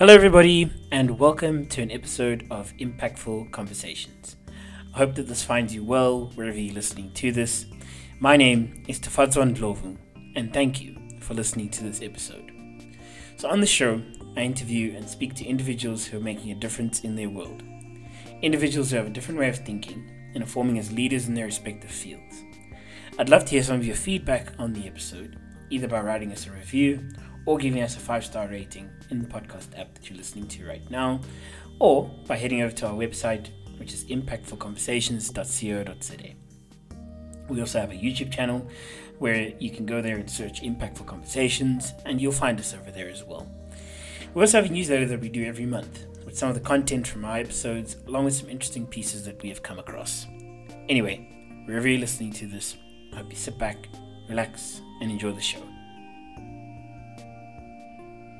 Hello, everybody, and welcome to an episode of Impactful Conversations. I hope that this finds you well wherever you're listening to this. My name is Tafadzwa Ndlovu, and thank you for listening to this episode. So, on the show, I interview and speak to individuals who are making a difference in their world, individuals who have a different way of thinking and are forming as leaders in their respective fields. I'd love to hear some of your feedback on the episode, either by writing us a review or giving us a five star rating in the podcast app that you're listening to right now, or by heading over to our website, which is impactfulconversations.co.za. We also have a YouTube channel where you can go there and search Impactful Conversations, and you'll find us over there as well. We also have a newsletter that we do every month with some of the content from our episodes, along with some interesting pieces that we have come across. Anyway, wherever you're listening to this, I hope you sit back, relax, and enjoy the show.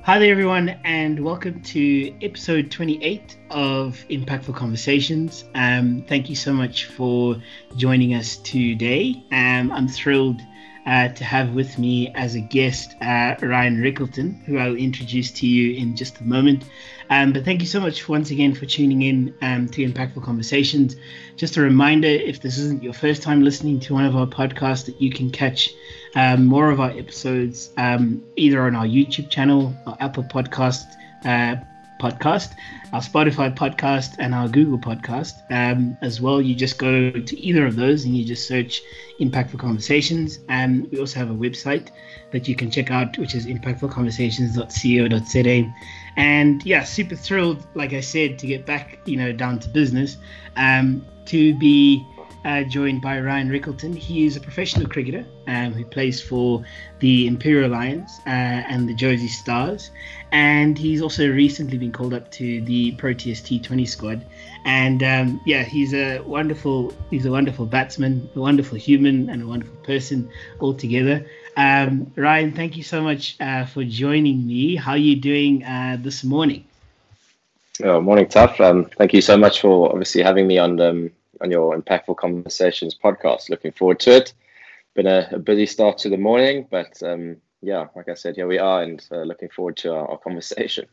Hi there, everyone, and welcome to episode 28 of Impactful Conversations. Um, thank you so much for joining us today. Um, I'm thrilled uh, to have with me as a guest uh, Ryan Rickelton, who I'll introduce to you in just a moment. Um, but thank you so much once again for tuning in um, to Impactful Conversations. Just a reminder if this isn't your first time listening to one of our podcasts, that you can catch um, more of our episodes um, either on our YouTube channel, our Apple Podcast, uh, podcast, our Spotify podcast, and our Google podcast um, as well. You just go to either of those and you just search Impactful Conversations. And we also have a website that you can check out, which is impactfulconversations.co.za. And yeah, super thrilled, like I said, to get back, you know, down to business, um, to be uh, joined by Ryan Rickelton. He is a professional cricketer um, who plays for the Imperial Lions uh, and the Jozi Stars, and he's also recently been called up to the Proteas T20 squad. And um, yeah, he's a wonderful he's a wonderful batsman, a wonderful human, and a wonderful person altogether. Um, Ryan, thank you so much uh, for joining me. How are you doing uh, this morning? Oh, morning, Tough. Um, thank you so much for obviously having me on um, on your Impactful Conversations podcast. Looking forward to it. Been a, a busy start to the morning, but um, yeah, like I said, here we are, and uh, looking forward to our, our, conversation.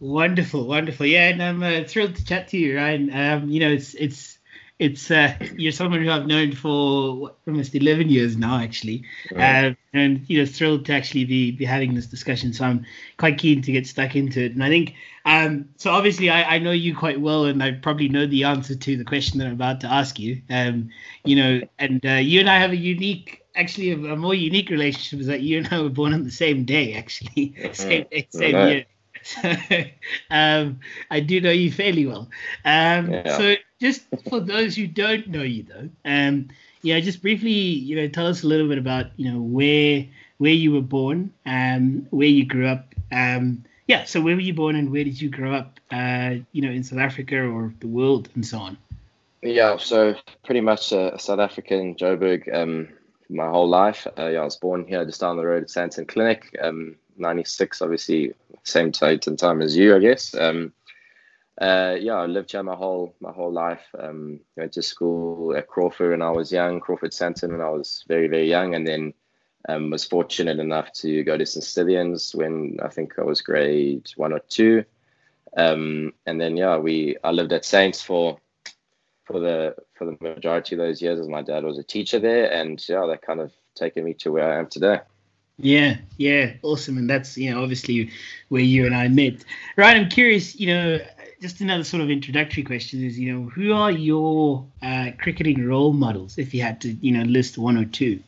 Wonderful, wonderful. Yeah, and I'm uh, thrilled to chat to you, Ryan. Um, you know, it's it's it's uh, you're someone who I've known for almost 11 years now, actually, right. uh, and you know, thrilled to actually be be having this discussion. So I'm quite keen to get stuck into it. And I think, um, so obviously, I, I know you quite well, and I probably know the answer to the question that I'm about to ask you. Um, you know, and uh, you and I have a unique. Actually, a, a, more unique relationship is that you and I were born on the same day, actually, same day, same right. year. um, I do know you fairly well. Um, yeah. So, just for those who don't know you, though, um, yeah, just briefly, you know, tell us a little bit about, you know, where where you were born, um, where you grew up. Um, yeah, so where were you born and where did you grow up? Uh, you know, in South Africa or the world and so on. Yeah, so pretty much a South African, Joburg, um, my whole life. Uh, yeah, I was born here just down the road at Sandton Clinic. Um, 96, obviously, same date and time as you, I guess. Um, uh, yeah, I lived here my whole my whole life. Um, went to school at Crawford when I was young, Crawford Sandton when I was very very young, and then um, was fortunate enough to go to St. Stithians when I think I was grade one or two. Um, and then yeah, we I lived at Saints for for the for the majority of those years as my dad was a teacher there, and yeah, that kind of taken me to where I am today. Yeah, yeah, awesome, and that's you know obviously where you and I met. Right, I'm curious, you know, just another sort of introductory question is, you know, who are your uh, cricketing role models if you had to, you know, list one or two?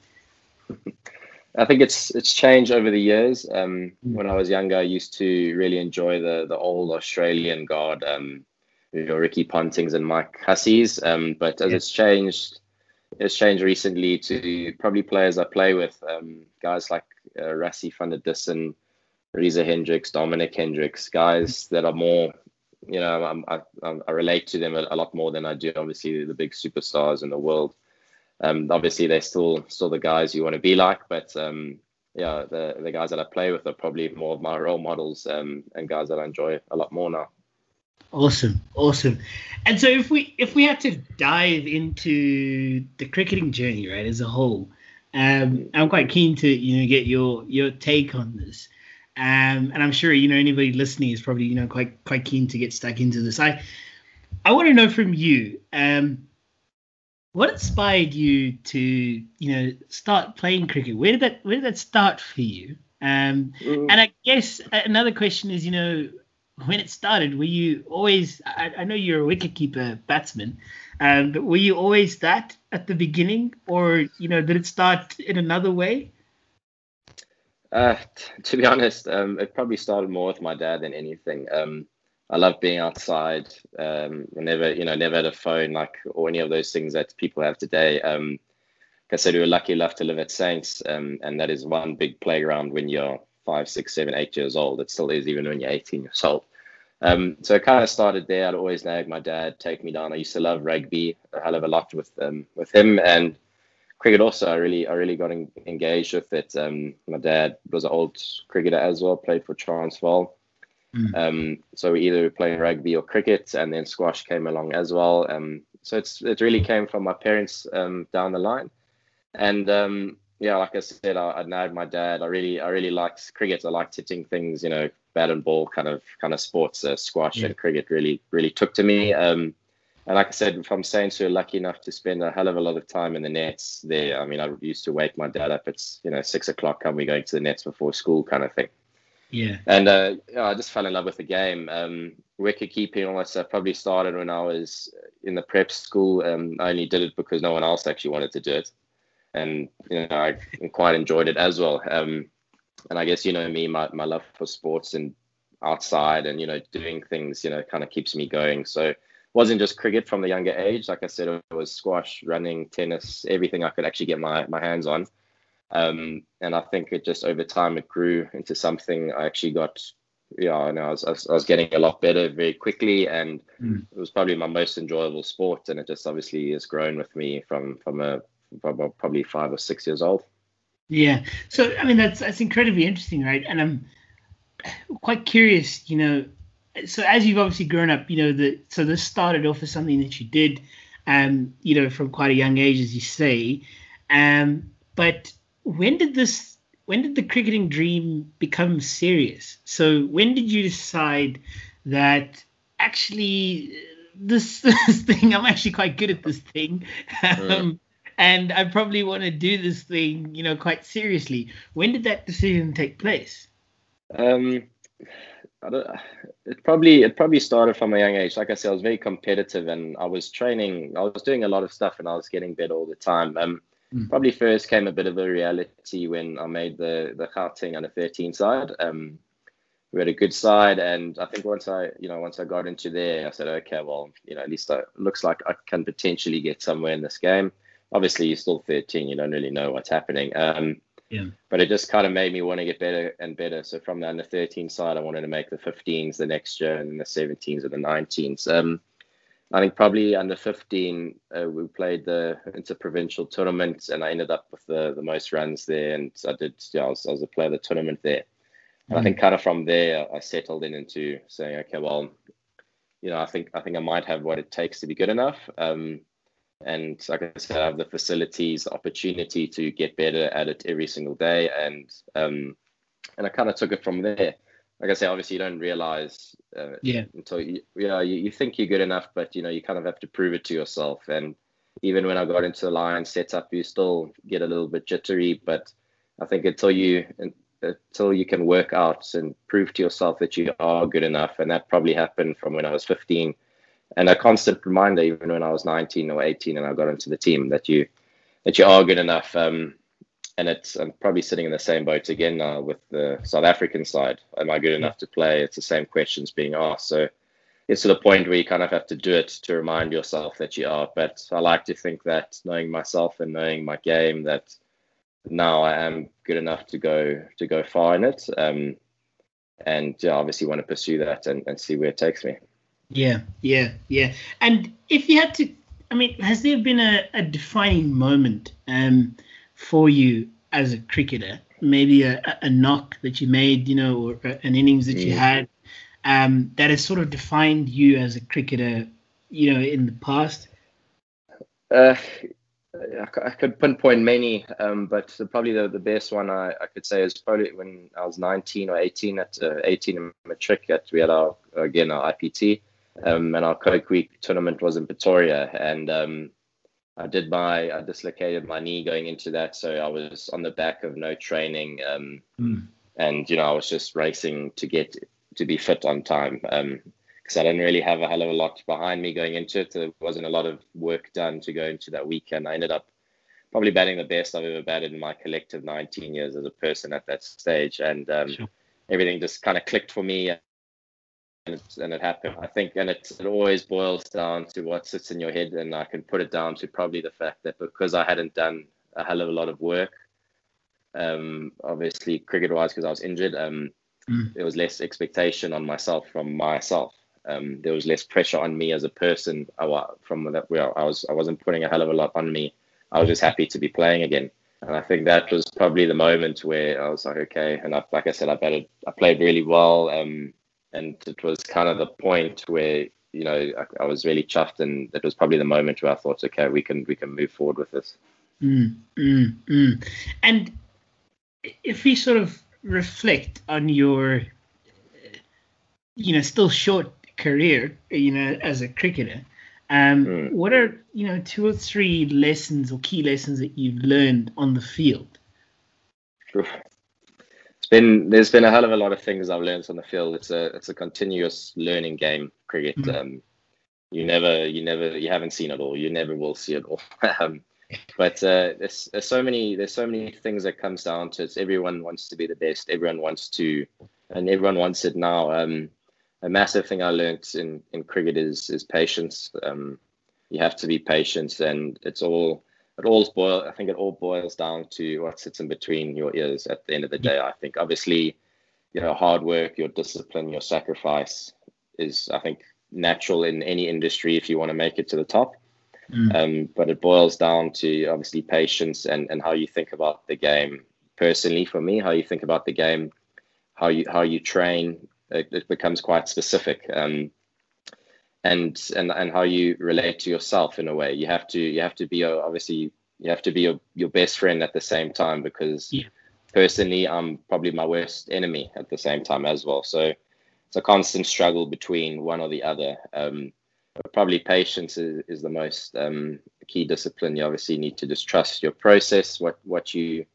I think it's it's changed over the years. Um, mm. When I was younger, I used to really enjoy the the old Australian guard, um, you know, Ricky Pontings and Mike Husseys. Um, but as yeah. it's changed, it's changed recently to probably players I play with, um, guys like uh, Rassie van der Dussen, Reza Hendricks, Dominic Hendricks, guys that are more, you know, I, I, I relate to them a, a, lot more than I do obviously the big superstars in the world. Um, obviously they're still still the guys you want to be like, but um, yeah, the the guys that I play with are probably more of my role models um, and guys that I enjoy a lot more now. Awesome, awesome. And so if we if we had to dive into the cricketing journey, right, as a whole, um, I'm quite keen to you know get your your take on this. Um, and I'm sure you know anybody listening is probably you know quite quite keen to get stuck into this. I I want to know from you, um, what inspired you to you know start playing cricket? Where did that where did that start for you? Um, mm. And I guess another question is, you know, when it started, were you always? I, I know you're a wicketkeeper batsman, um, but were you always that at the beginning, or you know, did it start in another way? Uh, t- to be honest, um, it probably started more with my dad than anything. Um, I love being outside. Um, I never, you know, never had a phone like or any of those things that people have today. Um, I said we were lucky enough to live at Saints, um, and that is one big playground when you're five, six, seven, eight years old. It still is even when you're 18 years old. Um, so it kind of started there. I'd always nag my dad, take me down. I used to love rugby a hell of a lot with um, with him, and cricket also. I really I really got in, engaged with it. Um, my dad was an old cricketer as well, played for Transvaal. Mm. Um, so we either playing rugby or cricket, and then squash came along as well. Um, so it's it really came from my parents um, down the line, and um, yeah, like I said, I, I nagged my dad. I really I really liked cricket. I liked hitting things, you know, bat and ball kind of kind of sports. Uh, squash yeah. and cricket really really took to me. Um, and like I said, from Saints, we are lucky enough to spend a hell of a lot of time in the nets there. I mean, I used to wake my dad up. It's you know six o'clock. Come, we going to the nets before school, kind of thing. Yeah. And uh, yeah, I just fell in love with the game. Um, wicket keeping almost uh, probably started when I was in the prep school. Um, I only did it because no one else actually wanted to do it, and you know I quite enjoyed it as well. Um, and I guess you know me, my my love for sports and outside and you know doing things, you know, kind of keeps me going. So wasn't just cricket from the younger age. Like I said, it was squash, running, tennis, everything I could actually get my, my hands on. Um, and I think it just over time it grew into something I actually got. Yeah, and I was, I was, I was getting a lot better very quickly, and mm. it was probably my most enjoyable sport. And it just obviously has grown with me from from a from probably five or six years old. Yeah, so I mean that's that's incredibly interesting, right? And I'm quite curious, you know, so as you've obviously grown up, you know, the so this started off as something that you did, um, you know, from quite a young age, as you say. Um, but when did this when did the cricketing dream become serious? So when did you decide that actually this, this thing I'm actually quite good at this thing, um, and I probably want to do this thing, you know, quite seriously. When did that decision take place? Um, I don't, it probably it probably started from a young age. Like I said, I was very competitive and I was training. I was doing a lot of stuff and I was getting better all the time. Um, mm. Probably first came a bit of a reality when I made the the Gauteng under 13 side. Um, we had a good side, and I think once I you know once I got into there, I said, okay, well, you know, at least it looks like I can potentially get somewhere in this game. Obviously, you're still 13, you don't really know what's happening. Um, yeah. But it just kind of made me want to get better and better. So from the under 13 side, I wanted to make the 15s the next year and the 17s and the 19s. Um, I think probably under 15, uh, we played the interprovincial tournament and I ended up with the, the most runs there. And I did, yeah, I was, I was a player of the tournament there. And mm I think kind of from there, I settled in into saying, okay, well, you know, I think I think I might have what it takes to be good enough. Um, and like I said, I have the facilities, the opportunity to get better at it every single day, and um, and I kind of took it from there. Like I say, obviously you don't realize uh, yeah until you yeah you, you think you're good enough, but you know you kind of have to prove it to yourself. And even when I got into the line setup, you still get a little bit jittery, but I think until you until you can work out and prove to yourself that you are good enough, and that probably happened from when I was 15 and a constant reminder, even when I was 19 or 18 and I got into the team, that you that you are good enough. Um, and it's I'm probably sitting in the same boat again now with the South African side. Am I good enough to play? It's the same questions being asked. So it's to the point where you kind of have to do it to remind yourself that you are. But I like to think that knowing myself and knowing my game, that now I am good enough to go to go far in it. Um, and yeah, obviously want to pursue that and, and see where it takes me. Yeah, yeah, yeah. And if you had to, I mean, has there been a, a defining moment um, for you as a cricketer? Maybe a, a knock that you made, you know, or an innings that you mm. had um, that has sort of defined you as a cricketer, you know, in the past? Uh, I could pinpoint many, um, but the, probably the, the best one I, I could say is probably when I was 19 or 18 at uh, 18 in matric at we had our again our IPT, um, and our Coke Week tournament was in Pretoria, and um, I did my I dislocated my knee going into that, so I was on the back of no training, mm. and you know I was just racing to get to be fit on time. Um, because I didn't really have a hell of a lot behind me going into it. There wasn't a lot of work done to go into that weekend. I ended up probably batting the best I've ever batted in my collective 19 years as a person at that stage, and um, sure. everything just kind of clicked for me. And it, and it happened. I think, and it, it always boils down to what sits in your head, and I can put it down to probably the fact that because I hadn't done a hell of a lot of work, um, obviously cricket-wise, because I was injured, um, mm. there was less expectation on myself from myself um, there was less pressure on me as a person from that where I was I wasn't putting a hell of a lot on me. I was just happy to be playing again. And I think that was probably the moment where I was like, okay. And I, like I said, I batted, I played really well. Um, and it was kind of the point where, you know, I, I, was really chuffed. And that was probably the moment where I thought, okay, we can, we can move forward with this. Mm, mm, mm. And if we sort of reflect on your, you know, still short career, you know, as a cricketer, um, mm. what are you know two or three lessons or key lessons that you've learned on the field? It's been there's been a hell of a lot of things I've learned on the field. It's a it's a continuous learning game, cricket. Mm. Um, you never you never you haven't seen it all. You never will see it all. um, but uh, there's there's so many there's so many things that comes down to it. Everyone wants to be the best. Everyone wants to, and everyone wants it now. Um, a massive thing I learned in, in cricket is is patience. Um, you have to be patient, and it's all it all boil. I think it all boils down to what sits in between your ears at the end of the day. I think obviously, you know, hard work, your discipline, your sacrifice is I think natural in any industry if you want to make it to the top. Mm. Um, but it boils down to obviously patience and, and how you think about the game. Personally, for me, how you think about the game, how you how you train, it, it becomes quite specific. Um, and and and how you relate to yourself in a way. You have to you have to be a, obviously you have to be your, your best friend at the same time because yeah. personally I'm probably my worst enemy at the same time as well. So it's a constant struggle between one or the other. Um, probably patience is, is the most um, key discipline. You obviously need to just trust your process, what what you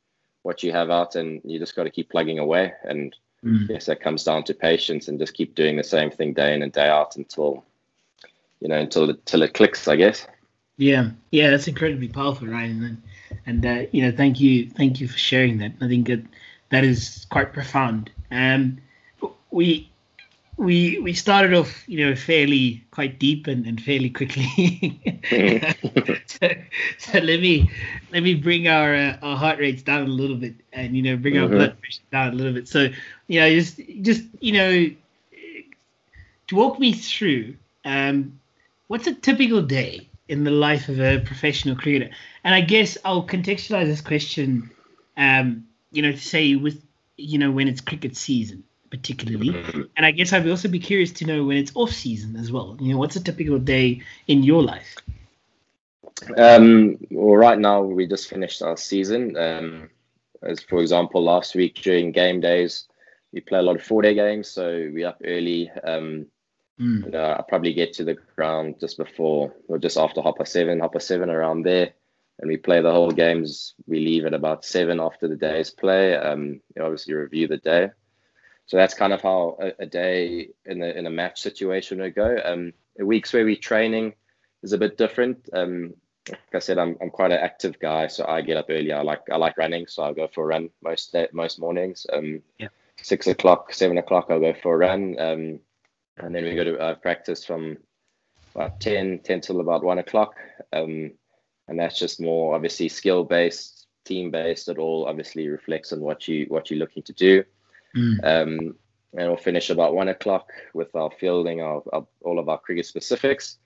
what you have out, and you just got to keep plugging away. And Mm. Yes, that comes down to patience and just keep doing the same thing day in and day out until you know until it, until it clicks, I guess. Yeah, yeah, that's incredibly powerful, right? and and uh, you know, thank you, thank you for sharing that. I think that that is quite profound. Um, we we we started off, you know, fairly quite deep and, and fairly quickly. so, so, let me let me bring our uh, our heart rates down a little bit, and you know, bring our mm-hmm. blood pressure down a little bit. So you know, just just you know, to walk me through, um, what's a typical day in the life of a professional cricketer? And I guess I'll contextualize this question, um, you know, to say with you know when it's cricket season particularly. Mm-hmm. And I guess I'd also be curious to know when it's off season as well. You know, what's a typical day in your life? Um, well, right now we just finished our season. Um, as for example, last week during game days, we play a lot of four-day games, so we're up early. Um, mm. you know, I probably get to the ground just before or just after hopper seven, hopper seven around there, and we play the whole games. We leave at about seven after the day's play. Um, obviously review the day. So that's kind of how a, a day in a, in a match situation would go. Um, weeks where we're training is a bit different. Um, like I said, I'm, I'm quite an active guy, so I get up early. I like I like running, so I'll go for a run most day, most mornings. Um, yeah. Six o'clock, seven o'clock, I'll go for a run, um, and then we go to uh, practice from about 10, 10 till about one o'clock, um, and that's just more obviously skill based, team based. It all obviously reflects on what you what you're looking to do. Mm. Um, and we'll finish about one o'clock with our fielding, our, our all of our cricket specifics.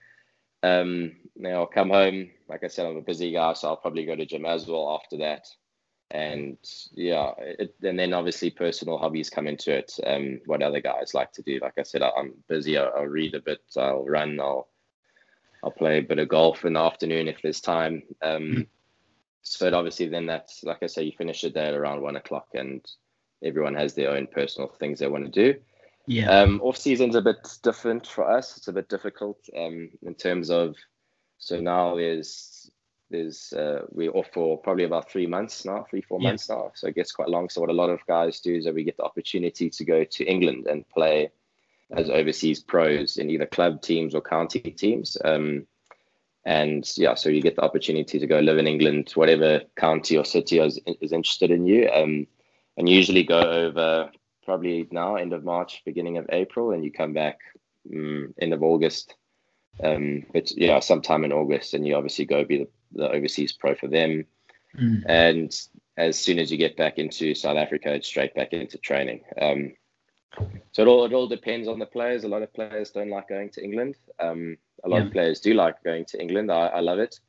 Um, now I'll come home. Like I said, I'm a busy guy, so I'll probably go to gym as well after that. And yeah, it, and then obviously personal hobbies come into it. Um, what other guys like to do. Like I said, I, am busy. I'll, I'll, read a bit. I'll run. I'll I'll play a bit of golf in the afternoon if there's time. Um, mm. so obviously then that's like I say, you finish the day at around one o'clock, and everyone has their own personal things they want to do. Yeah. Um, off season's a bit different for us. It's a bit difficult um, in terms of so now there's there's uh, we're off for probably about three months now, three four Yeah. months now. So it gets quite long. So what a lot of guys do is that we get the opportunity to go to England and play as overseas pros in either club teams or county teams. Um, and yeah, so you get the opportunity to go live in England, whatever county or city is, is interested in you. Um, and usually go over probably now end of March, beginning of April, and you come back um, end of August. Um, but yeah, sometime in August, and you obviously go be the, the overseas pro for them. Mm. And as soon as you get back into South Africa, it's straight back into training. Um, so it all it all depends on the players. A lot of players don't like going to England. Um, a lot Yeah. of players do like going to England. I, I love it.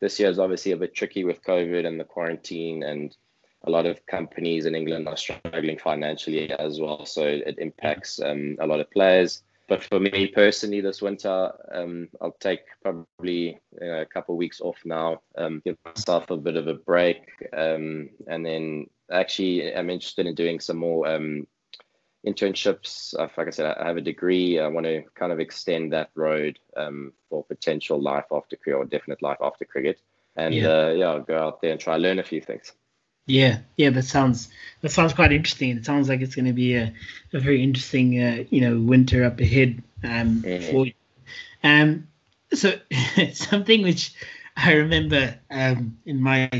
This year is obviously a bit tricky with COVID and the quarantine, and a lot of companies in England are struggling financially as well. So it impacts um, a lot of players. But for me personally, this winter, um, I'll take probably you know, a couple of weeks off now, um, give myself a bit of a break, um, and then actually I'm interested in doing some more um, internships. Uh, Like I said, I have a degree. I want to kind of extend that road um, for potential life after cricket or definite life after cricket. And Yeah. uh, yeah, I'll go out there and try learn a few things. Yeah, yeah, that sounds that sounds quite interesting. It sounds like it's going to be a, a very interesting, uh, you know, winter up ahead um, Mhm. for you. Um, so something which I remember um, in my,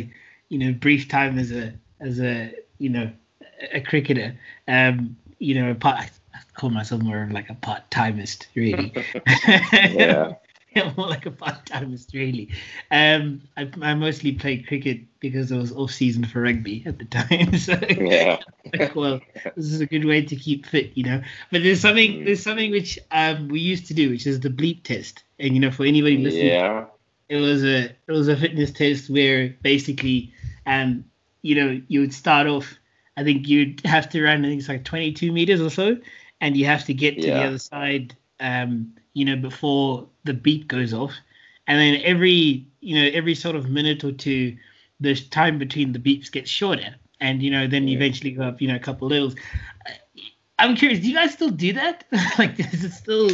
you know, brief time as a as a you know a cricketer, um, you know, a part, I call myself more of like a part timist, really. Yeah. more like a part-timist, really. Um, I, I mostly played cricket because I was off-season for rugby at the time. So, Yeah. like, well, this is a good way to keep fit, you know. But there's something, Mm. there's something which um, we used to do, which is the bleep test. And you know, for anybody listening, Yeah. it was a it was a fitness test where basically, um, you know, you would start off. I think you'd have to run. I think it's like 22 meters or so, and you have to get to the other side. Um, you know, before the beat goes off, and then every you know every sort of minute or two, the time between the beeps gets shorter, and you know then you eventually go up you know a couple levels. I'm curious, do you guys still do that? like, is it still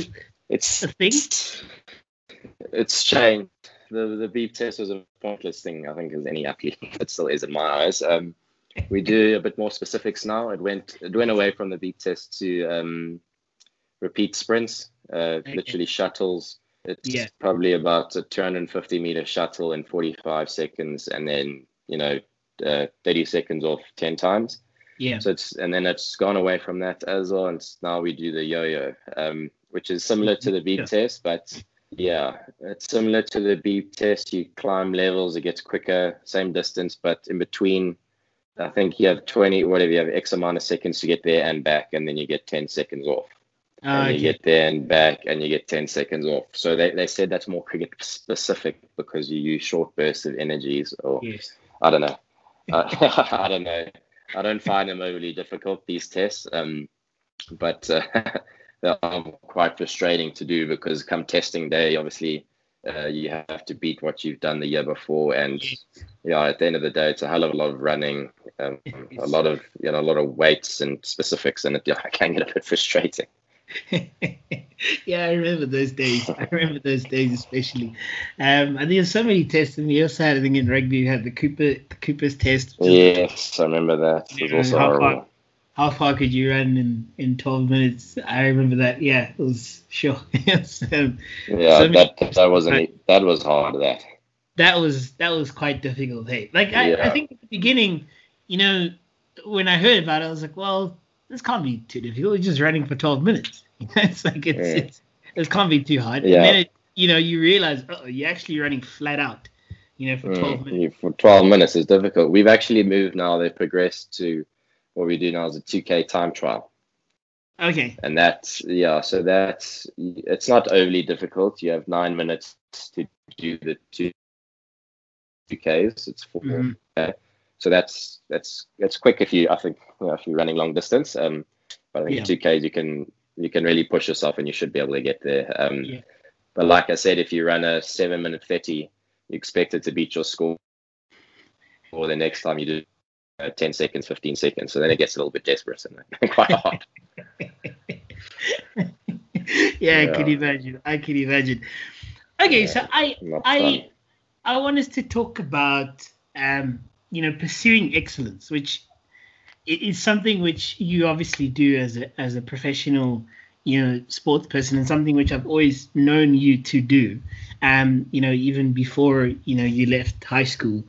It's a thing? it's changed. The the beep test was a pointless thing, I think, as any athlete. It still is in my eyes. Um, we do a bit more specifics now. It went it went away from the beep test to um, repeat sprints, uh, Okay. literally shuttles. It's Yeah. probably about a 250 meter shuttle in 45 seconds, and then you know uh, 30 seconds off 10 times. Yeah. So it's and then it's gone away from that as well, and now we do the yo-yo, um, which is similar to the beep Yeah. test, but yeah, it's similar to the beep test. You climb levels, it gets quicker, same distance, but in between, I think you have 20, whatever you have X amount of seconds to get there and back, and then you get 10 seconds off. Ah, and you get there and back, and you get 10 seconds off. So they, they said that's more cricket specific because you use short bursts of energies, or Yes. I don't know. Uh, I don't know. I don't find them overly difficult these tests, um, but uh, they are quite frustrating to do because come testing day, obviously uh, you have to beat what you've done the year before, and Yes. yeah, at the end of the day, it's a hell of a lot of running, um, a lot of you know, a lot of weights and specifics, and it yeah, can get a bit frustrating. yeah, I remember those days. I remember those days especially. Um, I think there's so many tests, and we also had I think in rugby we had the Cooper the Cooper's test. Yes, I remember that. It was also how horrible. far- How far could you run in, in 12 minutes? I remember that. Yeah, it was sure. Yes, um, Yeah, So many- that that wasn't that was hard. That that was that was quite difficult. Hey, like I, I think at the beginning, you know, when I heard about it, I was like, well, this can't be too difficult. It's just running for 12 minutes. it's like it's, Yeah. it's it can't be too hard. Yeah. And then it, you know, you realize, oh, you're actually running flat out. You know, for 12 Mm, minutes. for 12 minutes is difficult. We've actually moved now. They've progressed to what we do now is a 2K time trial. Okay. And that's, yeah, so that's, it's not overly difficult. You have nine minutes to do the two 2Ks. It's 4 Mhm. So that's, that's, it's quick if you, I think, you know, if you're running long distance. Um, but I think Yeah. 2Ks, you can, you can really push yourself and you should be able to get there. Um, Yeah. But like I said, if you run a seven minute 30, you expect it to beat your score or the next time you do uh, 10 seconds, 15 seconds. So then it gets a little bit desperate and quite hard. yeah, yeah, I can imagine. I can imagine. Okay, yeah, so I I I want us to talk about um, you know pursuing excellence, which is something which you obviously do as a as a professional you know sports person and something which I've always known you to do um you know even before you know you left high school.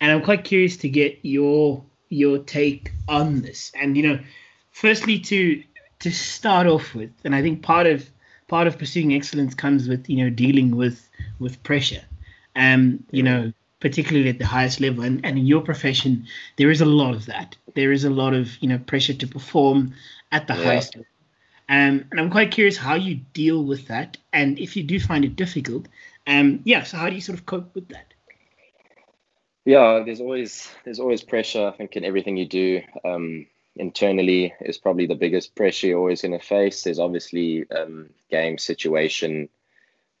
And I'm quite curious to get your your take on this. And you know firstly to to start off with and I think part of part of pursuing excellence comes with you know dealing with with pressure. Um you know particularly at the highest level and, and in your profession there is a lot of that there is a lot of you know pressure to perform at the yeah. highest level um, and I'm quite curious how you deal with that, and if you do find it difficult, um, yeah. So how do you sort of cope with that? Yeah, there's always there's always pressure. I think in everything you do. Um, internally is probably the biggest pressure you're always going to face. There's obviously um, game situation,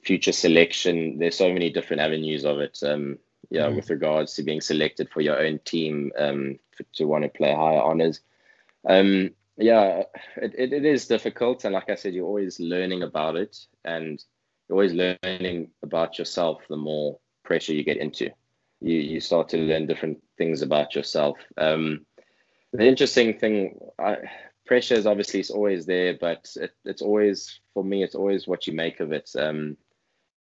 future selection. There's so many different avenues of it. Um, yeah, mm. with regards to being selected for your own team um, for, to want to play higher honors. Um, yeah, it, it, it is difficult. And like I said, you're always learning about it and you're always learning about yourself the more pressure you get into. You, you start to learn different things about yourself. Um, the interesting thing, I, pressure is obviously it's always there, but it, it's always, for me, it's always what you make of it. Um,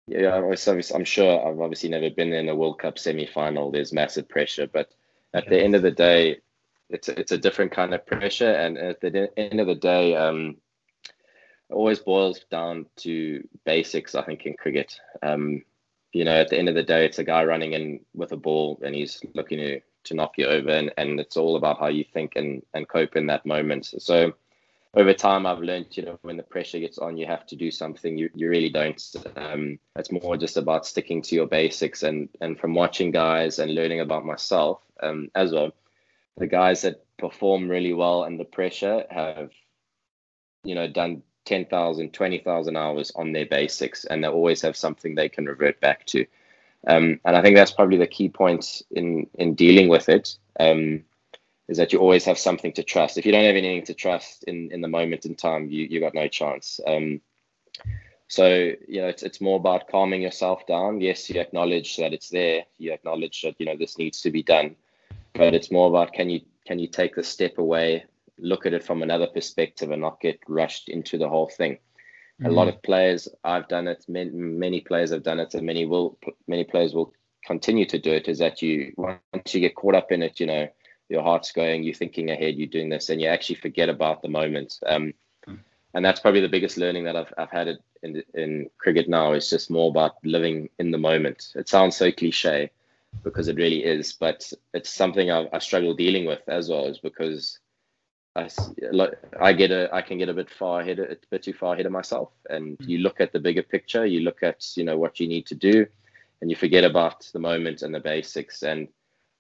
yeah, I'm sure I've obviously never been in a World Cup semi final. There's massive pressure, but at the end of the day, it's a, it's a different kind of pressure. And at the end of the day, um, it always boils down to basics. I think in cricket, um, you know, at the end of the day, it's a guy running in with a ball and he's looking to to knock you over, and, and it's all about how you think and and cope in that moment. So over time I've learned, you know, when the pressure gets on, you have to do something. You, you really don't. Um, it's more just about sticking to your basics and and from watching guys and learning about myself um, as well the guys that perform really well under pressure have, you know, done 10,000, 20,000 hours on their basics, and they always have something they can revert back to. Um, and I think that's probably the key point in in dealing with it. Um, is that you always have something to trust. If you don't have anything to trust in in the moment in time, you you got no chance. Um, so you know, it's it's more about calming yourself down. Yes, you acknowledge that it's there. You acknowledge that you know this needs to be done, but it's more about can you can you take the step away, look at it from another perspective, and not get rushed into the whole thing. Mm-hmm. A lot mm-hmm. of players, I've done it. Many, many players have done it, and many will. Many players will continue to do it. Is that you once you get caught up in it, you know, your heart's going, you're thinking ahead, you're doing this, and you actually forget about the moment. Um, mm. and that's probably the biggest learning that I've I've had in in cricket now. Is just more about living in the moment. It sounds so cliche, because it really is. But it's something I, I struggle dealing with as well, is because I, I get a I can get a bit far ahead, a bit too far ahead of myself. And mm. you look at the bigger picture, you look at you know what you need to do, and you forget about the moment and the basics. And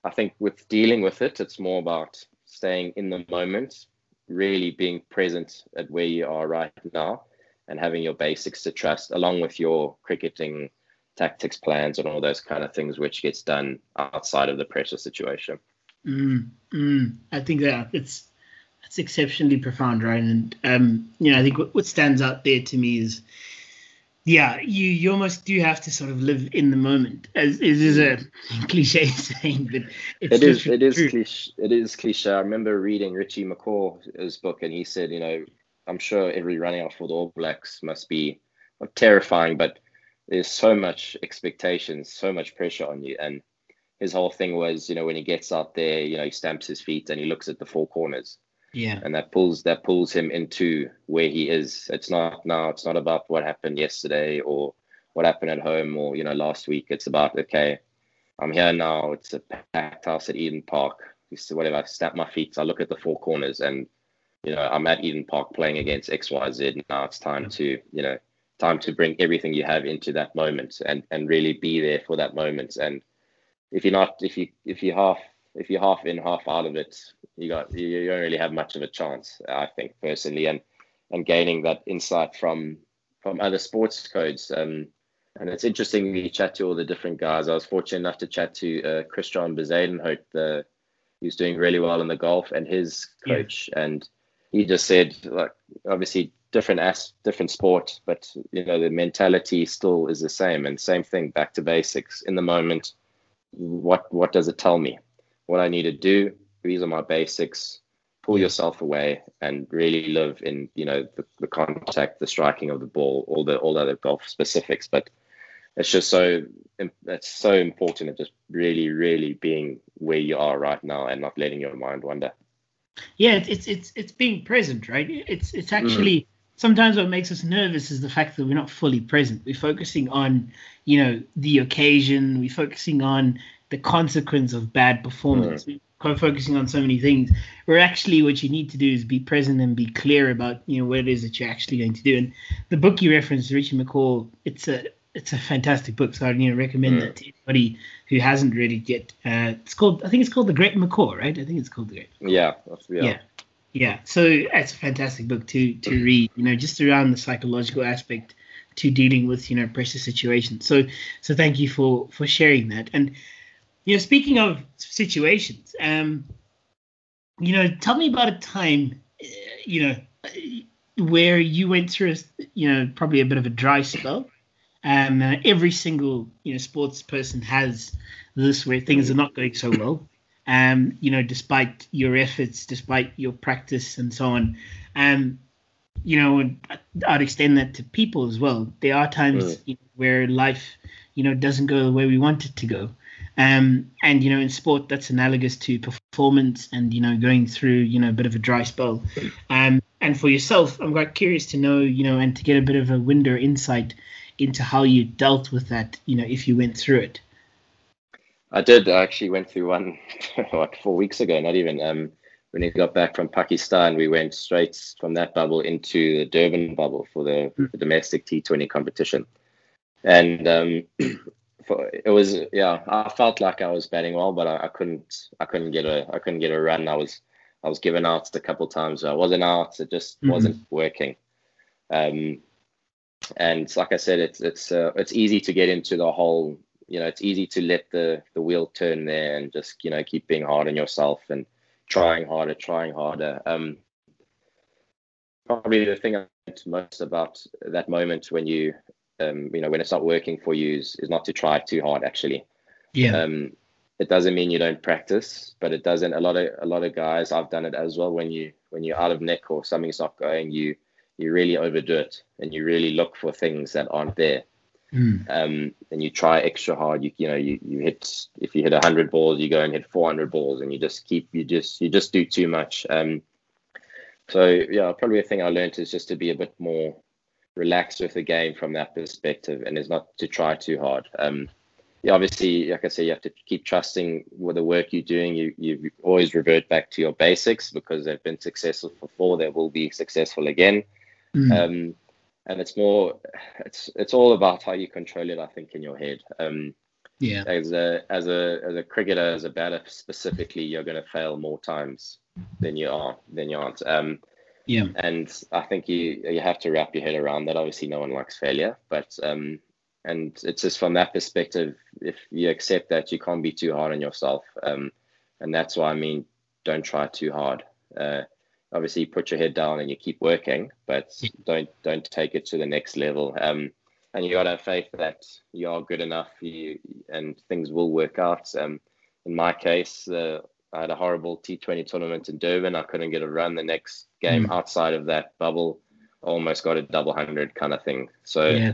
I think with dealing with it, it's more about staying in the moment, really being present at where you are right now, and having your basics to trust, along with your cricketing tactics plans and all those kind of things, which gets done outside of the pressure situation. Mm, mm, I think that it's that's exceptionally profound, right? And um, you know, I think what, what stands out there to me is, yeah, you you almost do have to sort of live in the moment. As it is a cliche saying, but it's it is it is cliche. It is cliche. I remember reading Richie McCaw's book, and he said, you know, I'm sure every running out for the All Blacks must be terrifying, but there's so much expectations, so much pressure on you. And his whole thing was, you know, when he gets out there, you know, he stamps his feet and he looks at the four corners. Yeah. And that pulls that pulls him into where he is. It's not now, it's not about what happened yesterday or what happened at home or, you know, last week. It's about, okay, I'm here now. It's a packed house at Eden Park. So whatever, I stamp my feet, I look at the four corners and, you know, I'm at Eden Park playing against XYZ. Now it's time to, you know, time to bring everything you have into that moment and and really be there for that moment and if you're not if you if you half if you're half in half out of it you got you, you don't really have much of a chance i think personally and and gaining that insight from from other sports codes um and it's interesting you chat to all the different guys. I was fortunate enough to chat to uh, Christian Bezuidenhout, the who's doing really well in the golf, and his coach, yeah. and he just said like obviously different as different sport, but you know the mentality still is the same, and same thing back to basics in the moment. What what does it tell me? What I need to do? These are my basics. Pull yourself away and really live in you know the, the contact, the striking of the ball, all the all the other golf specifics, but it's just so it's so important of just really really being where you are right now and not letting your mind wander. Yeah it's it's it's being present right? It's it's actually mm. sometimes what makes us nervous is the fact that we're not fully present. We're focusing on you know the occasion. We're focusing on the consequence of bad performance mm. focusing on so many things where actually what you need to do is be present and be clear about you know what it is that you're actually going to do and the book you referenced richie mccaw it's a it's a fantastic book, so I'd you know recommend mm. that to anybody who hasn't read it yet. Uh, it's called I think it's called The Great McCaw, right? I think it's called The Great. Yeah, yeah, yeah, yeah. So it's a fantastic book to to read. You know, just around the psychological aspect to dealing with you know pressure situations. So so thank you for for sharing that. And you know, speaking of situations, um, you know, tell me about a time, uh, you know, where you went through, a, you know, probably a bit of a dry spell um, uh, every single you know sports person has this where things are not going so well. Um, you know, despite your efforts, despite your practice and so on. Um, you know, I'd extend that to people as well. There are times mm. you know, where life, you know, doesn't go the way we want it to go. Um, and you know, in sport, that's analogous to performance and you know, going through you know a bit of a dry spell. Um, and for yourself, I'm quite curious to know, you know, and to get a bit of a window insight into how you dealt with that, you know, if you went through it. I did. I actually went through one, what, four weeks ago, not even. Um, when he got back from Pakistan, we went straight from that bubble into the Durban bubble for the, mm. the domestic T20 competition. And um, it was, yeah, I felt like I was batting well, but I, I, couldn't, I couldn't get a, I couldn't get a run. I was, I was given out a couple times. I wasn't out. It just mm-hmm. wasn't working. Um, and like I said, it's it's uh, it's easy to get into the whole. You know, it's easy to let the the wheel turn there and just you know keep being hard on yourself and trying harder, trying harder. Um, probably the thing I liked most about that moment when you um, you know when it's not working for you is, is not to try too hard actually. Yeah. Um, it doesn't mean you don't practice, but it doesn't. A lot of a lot of guys, I've done it as well. When you when you're out of nick or something's not going, you you really overdo it and you really look for things that aren't there. Mm. Um, and you try extra hard. You you know you, you hit if you hit hundred balls, you go and hit four hundred balls, and you just keep you just you just do too much. Um, so yeah, probably a thing I learned is just to be a bit more relaxed with the game from that perspective, and is not to try too hard. Um, yeah, obviously, like I say, you have to keep trusting with the work you're doing. You you always revert back to your basics because they've been successful before. They will be successful again. Mm. Um, and it's more, it's it's all about how you control it. I think in your head. Um, yeah. As a as a as a cricketer, as a batter specifically, you're going to fail more times than you are than you aren't. Um, yeah. And I think you you have to wrap your head around that. Obviously, no one likes failure, but um, and it's just from that perspective, if you accept that you can't be too hard on yourself, um, and that's why I mean, don't try too hard. Uh, obviously put your head down and you keep working, but don't don't take it to the next level. Um, and you got to have faith that you are good enough, you and things will work out. Um, in my case, uh, I had a horrible T20 tournament in Durban. I couldn't get a run the next game mm. outside of that bubble. Almost got a double hundred kind of thing. So yeah.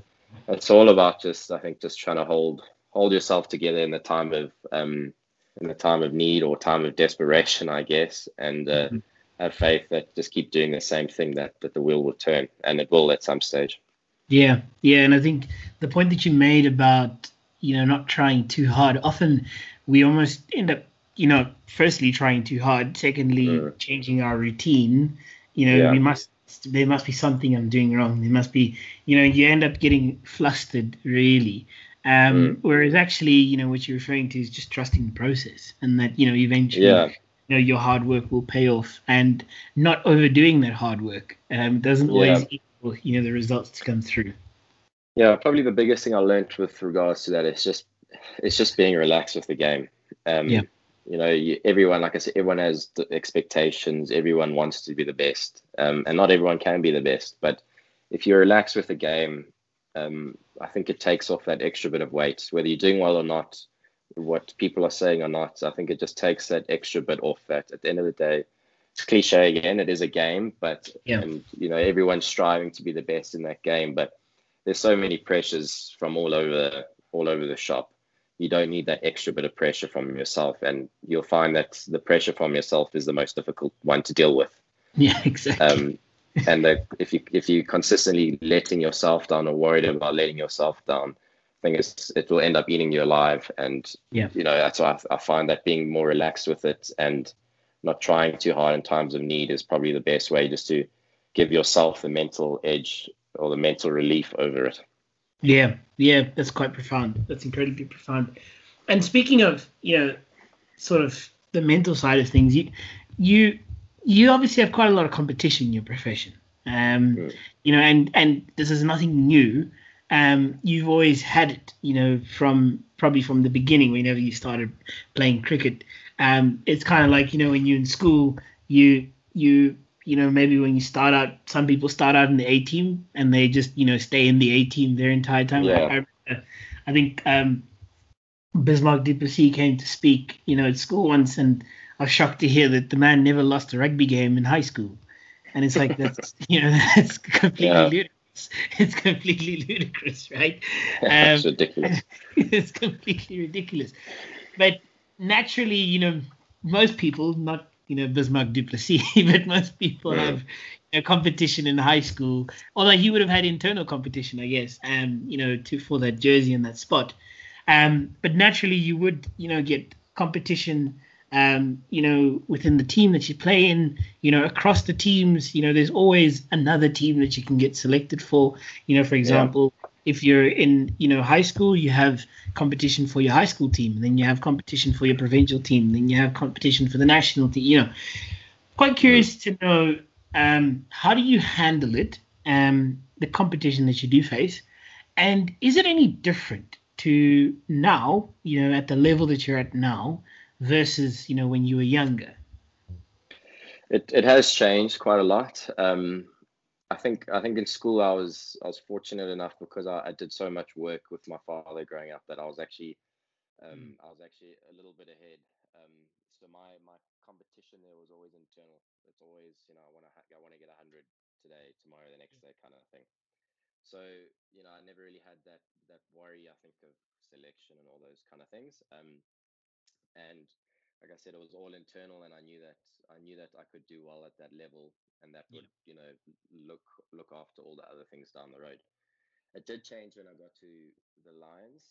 it's all about just I think just trying to hold hold yourself together in the time of um, in the time of need or time of desperation, I guess, and uh, mm-hmm have faith that just keep doing the same thing that, that the wheel will turn and it will at some stage. Yeah, yeah, and I think the point that you made about you know not trying too hard. Often we almost end up you know firstly trying too hard, secondly mm. changing our routine. You know yeah. we must there must be something I'm doing wrong. There must be you know you end up getting flustered really. Um, mm. Whereas actually, you know, what you're referring to is just trusting the process, and that you know eventually yeah you know your hard work will pay off and not overdoing that hard work um, doesn't always yeah. equal you know the results to come through Yeah, probably the biggest thing I learned with regards to that is just it's just being relaxed with the game. Um, yeah. You know, you, everyone, like I said, everyone has expectations. Everyone wants to be the best, um, and not everyone can be the best. But if you're relaxed with the game, um, I think it takes off that extra bit of weight, whether you're doing well or not, what people are saying or not. I think it just takes that extra bit off that. At the end of the day, it's cliche again. It is a game, but yeah. and you know everyone's striving to be the best in that game. But there's so many pressures from all over all over the shop. You don't need that extra bit of pressure from yourself, and you'll find that the pressure from yourself is the most difficult one to deal with. Yeah, exactly. Um, and the, if you if you consistently letting yourself down or worried about letting yourself down, I think it's, it will end up eating you alive. And yeah, you know that's why I, I find that being more relaxed with it and not trying too hard in times of need is probably the best way just to give yourself the mental edge or the mental relief over it. Yeah, yeah, that's quite profound. That's incredibly profound. And speaking of, you know, sort of the mental side of things, you you you obviously have quite a lot of competition in your profession. Um, mm. you know, and and this is nothing new. Um, you've always had it, you know, from probably from the beginning, whenever you started playing cricket. Um, it's kind of like, you know, when you're in school, you you you know, maybe when you start out, some people start out in the A team and they just, you know, stay in the A team their entire time. Yeah. I, I, think um, Bismarck du came to speak, you know, at school once, and I was shocked to hear that the man never lost a rugby game in high school. And it's like that's, you know, that's completely yeah. ludicrous. It's completely ludicrous, right? Um, ridiculous. it's completely ridiculous. But naturally, you know, most people, not you know Bismarck du Plessis, but most people yeah. have you know, competition in high school. Although he would have had internal competition, I guess, um, you know, to for that jersey and that spot. Um, but naturally, you would you know get competition. Um, you know, within the team that you play in, you know, across the teams, you know, there's always another team that you can get selected for. You know, for example, if you're in you know high school you have competition for your high school team then you have competition for your provincial team then you have competition for the national team you know. Quite curious to know um, how do you handle it um, the competition that you do face? And is it any different to now you know at the level that you're at now versus you know when you were younger? It, it has changed quite a lot. Um, I think I think in school I was I was fortunate enough because I, I did so much work with my father growing up that I was actually um, I was actually a little bit ahead. Um, so my my competition there was always internal. It's always you know I want to ha- I want to get hundred today, tomorrow, the next day kind of thing. So you know I never really had that that worry I think of selection and all those kind of things. Um, and like I said, it was all internal, and I knew that I knew that I could do well at that level and that would yeah. you know look look after all the other things down the road. It did change when I got to the Lions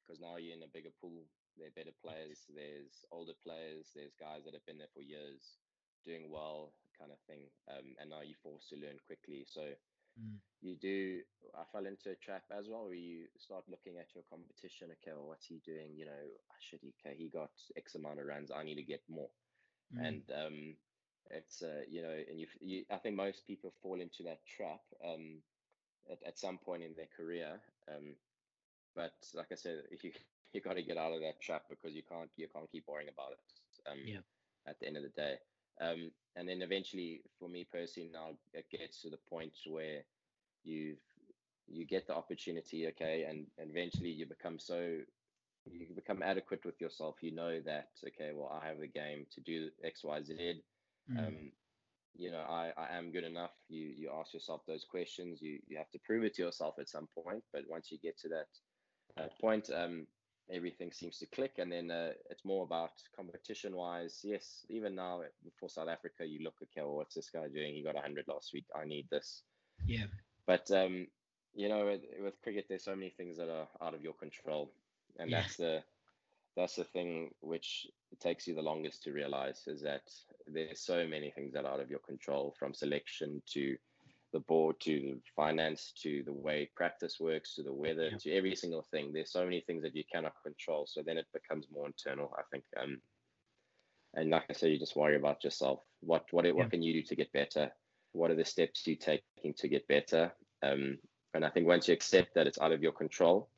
because um, now you're in a bigger pool. There are better players. There's older players. There's guys that have been there for years, doing well, kind of thing. Um, and now you're forced to learn quickly. So mm. you do. I fell into a trap as well, where you start looking at your competition. Okay, well, what's he doing? You know, ah, should he? Okay, he got X amount of runs. I need to get more. Mm. And um, it's uh, you know, and you, you, I think most people fall into that trap um, at, at some point in their career. Um, but like I said, you you got to get out of that trap because you can't you can't keep worrying about it. Um, yeah. At the end of the day, um, and then eventually, for me personally, now it gets to the point where you you get the opportunity, okay, and, and eventually you become so you become adequate with yourself. You know that okay, well, I have the game to do X, Y, Z Mm. Um, you know, I, I am good enough. You you ask yourself those questions. You you have to prove it to yourself at some point. But once you get to that uh, point, um, everything seems to click, and then uh, it's more about competition wise. Yes, even now for South Africa, you look okay, well, what's this guy doing? He got 100 last week. I need this. Yeah. But um, you know, with, with cricket, there's so many things that are out of your control, and yeah. that's the that's the thing which takes you the longest to realize is that there's so many things that are out of your control from selection to the board to the finance to the way practice works to the weather yeah. to every single thing. There's so many things that you cannot control so then it becomes more internal i think um and like i said you just worry about yourself. What what what can you do to get better? What are the steps you taking to get better? Um and I think once you accept that it's out of your control,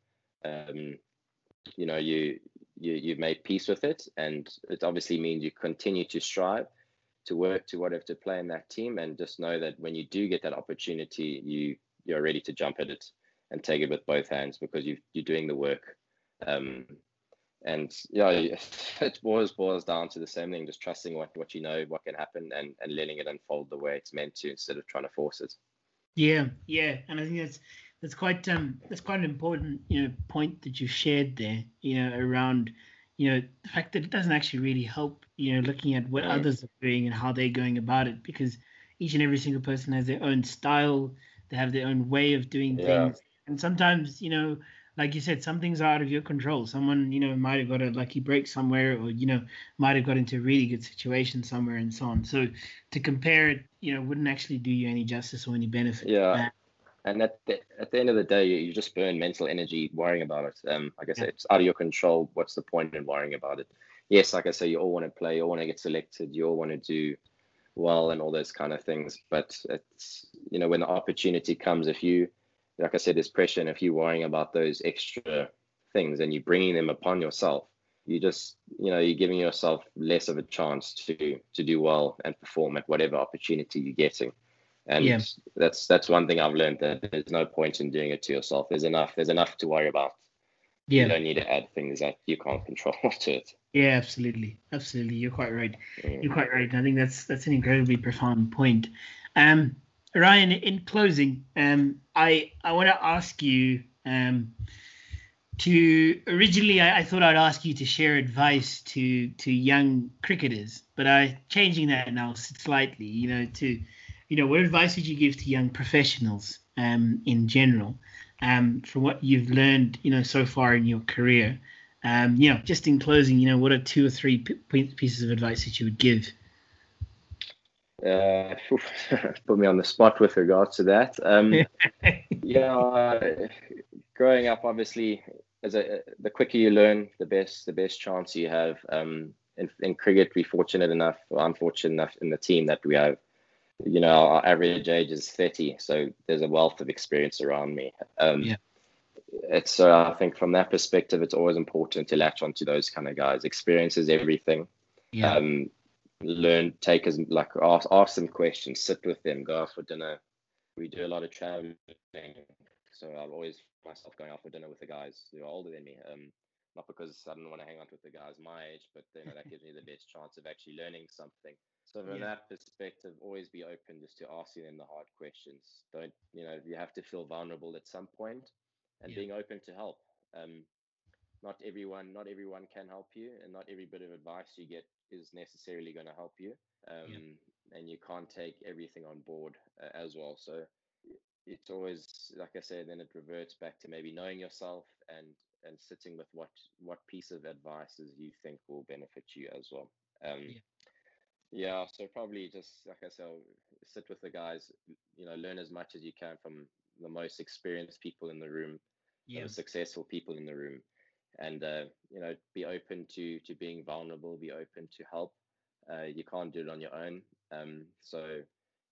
um, you know, you you you've made peace with it, and it obviously means you continue to strive to work to whatever to play in that team, and just know that when you do get that opportunity, you you're ready to jump at it and take it with both hands because you you're doing the work. Um, and yeah, it always boils down to the same thing: just trusting what what you know, what can happen, and and letting it unfold the way it's meant to, instead of trying to force it. Yeah, yeah, and I think that's that's quite um that's quite an important you know point that you shared there. You know around you know the fact that it doesn't actually really help you know looking at what others are doing and how they're going about it because each and every single person has their own style, they have their own way of doing yeah. things, and sometimes you know like you said, some things are out of your control. Someone, you know, might have got a lucky break somewhere, or you know, might have got into a really good situation somewhere, and so on. So to compare it, you know, wouldn't actually do you any justice or any benefit. Yeah. And at the, at the end of the day, you just burn mental energy worrying about it. Um, like I said, yeah. it's out of your control. What's the point in worrying about it? Yes, like I say, you all want to play, you all want to get selected, you all want to do well, and all those kind of things. But it's you know, when the opportunity comes, if you like I said, there's pressure, and if you're worrying about those extra things and you're bringing them upon yourself, you just, you know, you're giving yourself less of a chance to to do well and perform at whatever opportunity you're getting. And yeah. that's that's one thing I've learned that there's no point in doing it to yourself. There's enough. There's enough to worry about. Yeah. You don't need to add things that you can't control to it. Yeah, absolutely, absolutely. You're quite right. Mm. You're quite right. I think that's that's an incredibly profound point. Um, Ryan, in closing, um, I I want to ask you um, to originally I, I, thought I'd ask you to share advice to to young cricketers, but I changing that now slightly. You know, to you know, what advice would you give to young professionals um, in general um, from what you've learned, you know, so far in your career? Um, you know, just in closing, you know, what are two or three p- pieces of advice that you would give? uh, put me on the spot with regards to that. Um, yeah, uh, growing up, obviously, as a, the quicker you learn, the best the best chance you have. Um, in, in cricket, we're fortunate enough, or unfortunate enough, in the team that we have. You know, our average age is 30, so there's a wealth of experience around me. Um, yeah. It's so uh, I think from that perspective, it's always important to latch onto those kind of guys. Experience is everything. Yeah. Um, learn, take as like ask ask them questions, sit with them, go out for dinner. We do a lot of traveling, so I've always myself going out for dinner with the guys who are older than me. Um, not because I don't want to hang out with the guys my age, but you know that gives me the best chance of actually learning something. So from yeah. that perspective, always be open just to asking them the hard questions. Don't you know you have to feel vulnerable at some point, and yeah. being open to help. Um, not everyone not everyone can help you and not every bit of advice you get is necessarily going to help you um, yeah. and you can't take everything on board uh, as well so it's always like i said then it reverts back to maybe knowing yourself and and sitting with what what piece of advices you think will benefit you as well um, yeah. yeah so probably just like i said sit with the guys you know learn as much as you can from the most experienced people in the room yeah. the successful people in the room and uh, you know be open to to being vulnerable be open to help uh, you can't do it on your own um, so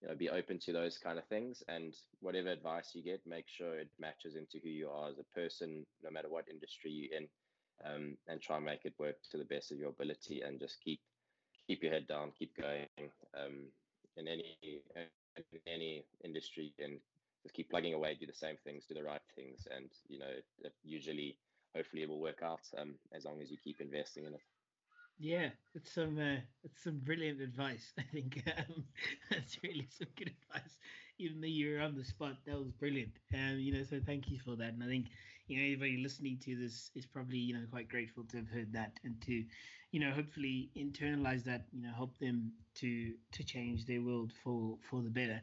you know be open to those kind of things and whatever advice you get make sure it matches into who you are as a person no matter what industry you're in um, and try and make it work to the best of your ability and just keep keep your head down keep going um, in any in any industry and just keep plugging away do the same things do the right things and you know usually hopefully it will work out um, as long as you keep investing in it. Yeah, it's some uh, it's some brilliant advice. I think um, that's really some good advice. Even though you're on the spot, that was brilliant. Um, you know, so thank you for that. And I think you know anybody listening to this is probably you know quite grateful to have heard that and to, you know, hopefully internalize that. You know, help them to to change their world for for the better.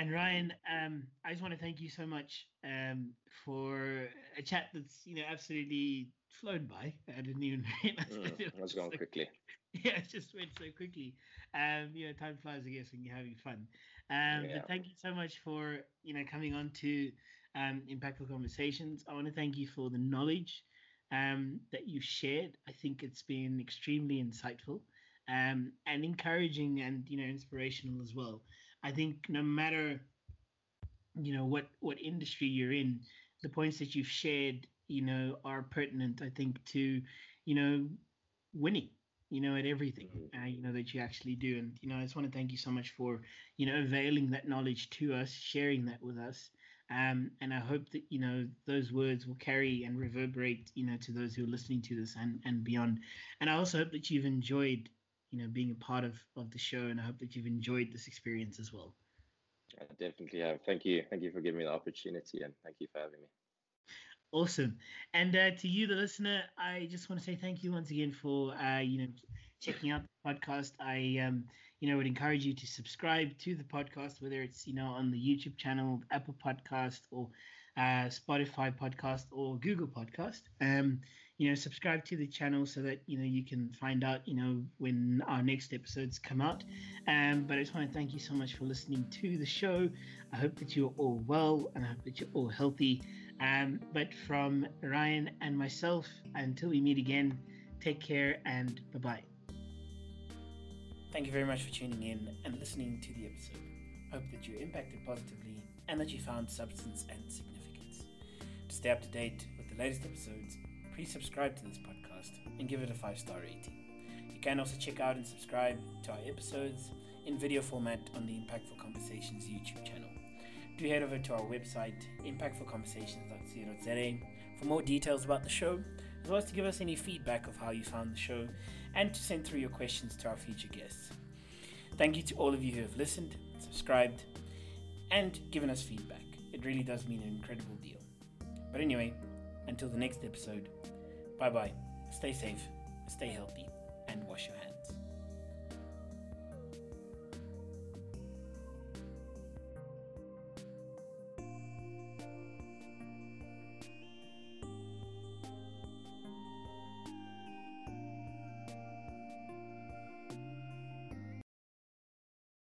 And Ryan, um, I just want to thank you so much um, for a chat that's you know absolutely flown by. I didn't even realize mm, it was going so, quickly. Yeah, it just went so quickly. Um, you know, time flies, I guess, when you're having fun. Um, yeah. But thank you so much for you know coming on to um, Impactful Conversations. I want to thank you for the knowledge um, that you shared. I think it's been extremely insightful um, and encouraging and you know inspirational as well. I think no matter you know what what industry you're in, the points that you've shared, you know, are pertinent. I think to, you know, winning you know, at everything, mm-hmm. uh, you know, that you actually do. And, you know, I just want to thank you so much for, you know, availing that knowledge to us, sharing that with us. Um, and I hope that, you know, those words will carry and reverberate, you know, to those who are listening to this and, and beyond. And I also hope that you've enjoyed, you know, being a part of, of the show. And I hope that you've enjoyed this experience as well. I definitely have. Thank you. Thank you for giving me the opportunity and thank you for having me. Awesome. And uh, to you, the listener, I just want to say thank you once again for uh, you know checking out the podcast. I um, you know would encourage you to subscribe to the podcast, whether it's you know on the YouTube channel, Apple Podcast, or uh, Spotify podcast or Google Podcast. Um, you know, subscribe to the channel so that you know you can find out you know when our next episodes come out. Um, but I just want to thank you so much for listening to the show. I hope that you're all well and I hope that you're all healthy. Um, but from Ryan and myself, until we meet again, take care and bye bye. Thank you very much for tuning in and listening to the episode. Hope that you impacted positively and that you found substance and significance. To stay up to date with the latest episodes, please subscribe to this podcast and give it a five star rating. You can also check out and subscribe to our episodes in video format on the Impactful Conversations YouTube channel do head over to our website, impactfulconversations.co.za, for more details about the show, as well as to give us any feedback of how you found the show and to send through your questions to our future guests. Thank you to all of you who have listened, subscribed, and given us feedback. It really does mean an incredible deal. But anyway, until the next episode, bye bye, stay safe, stay healthy, and wash your hands.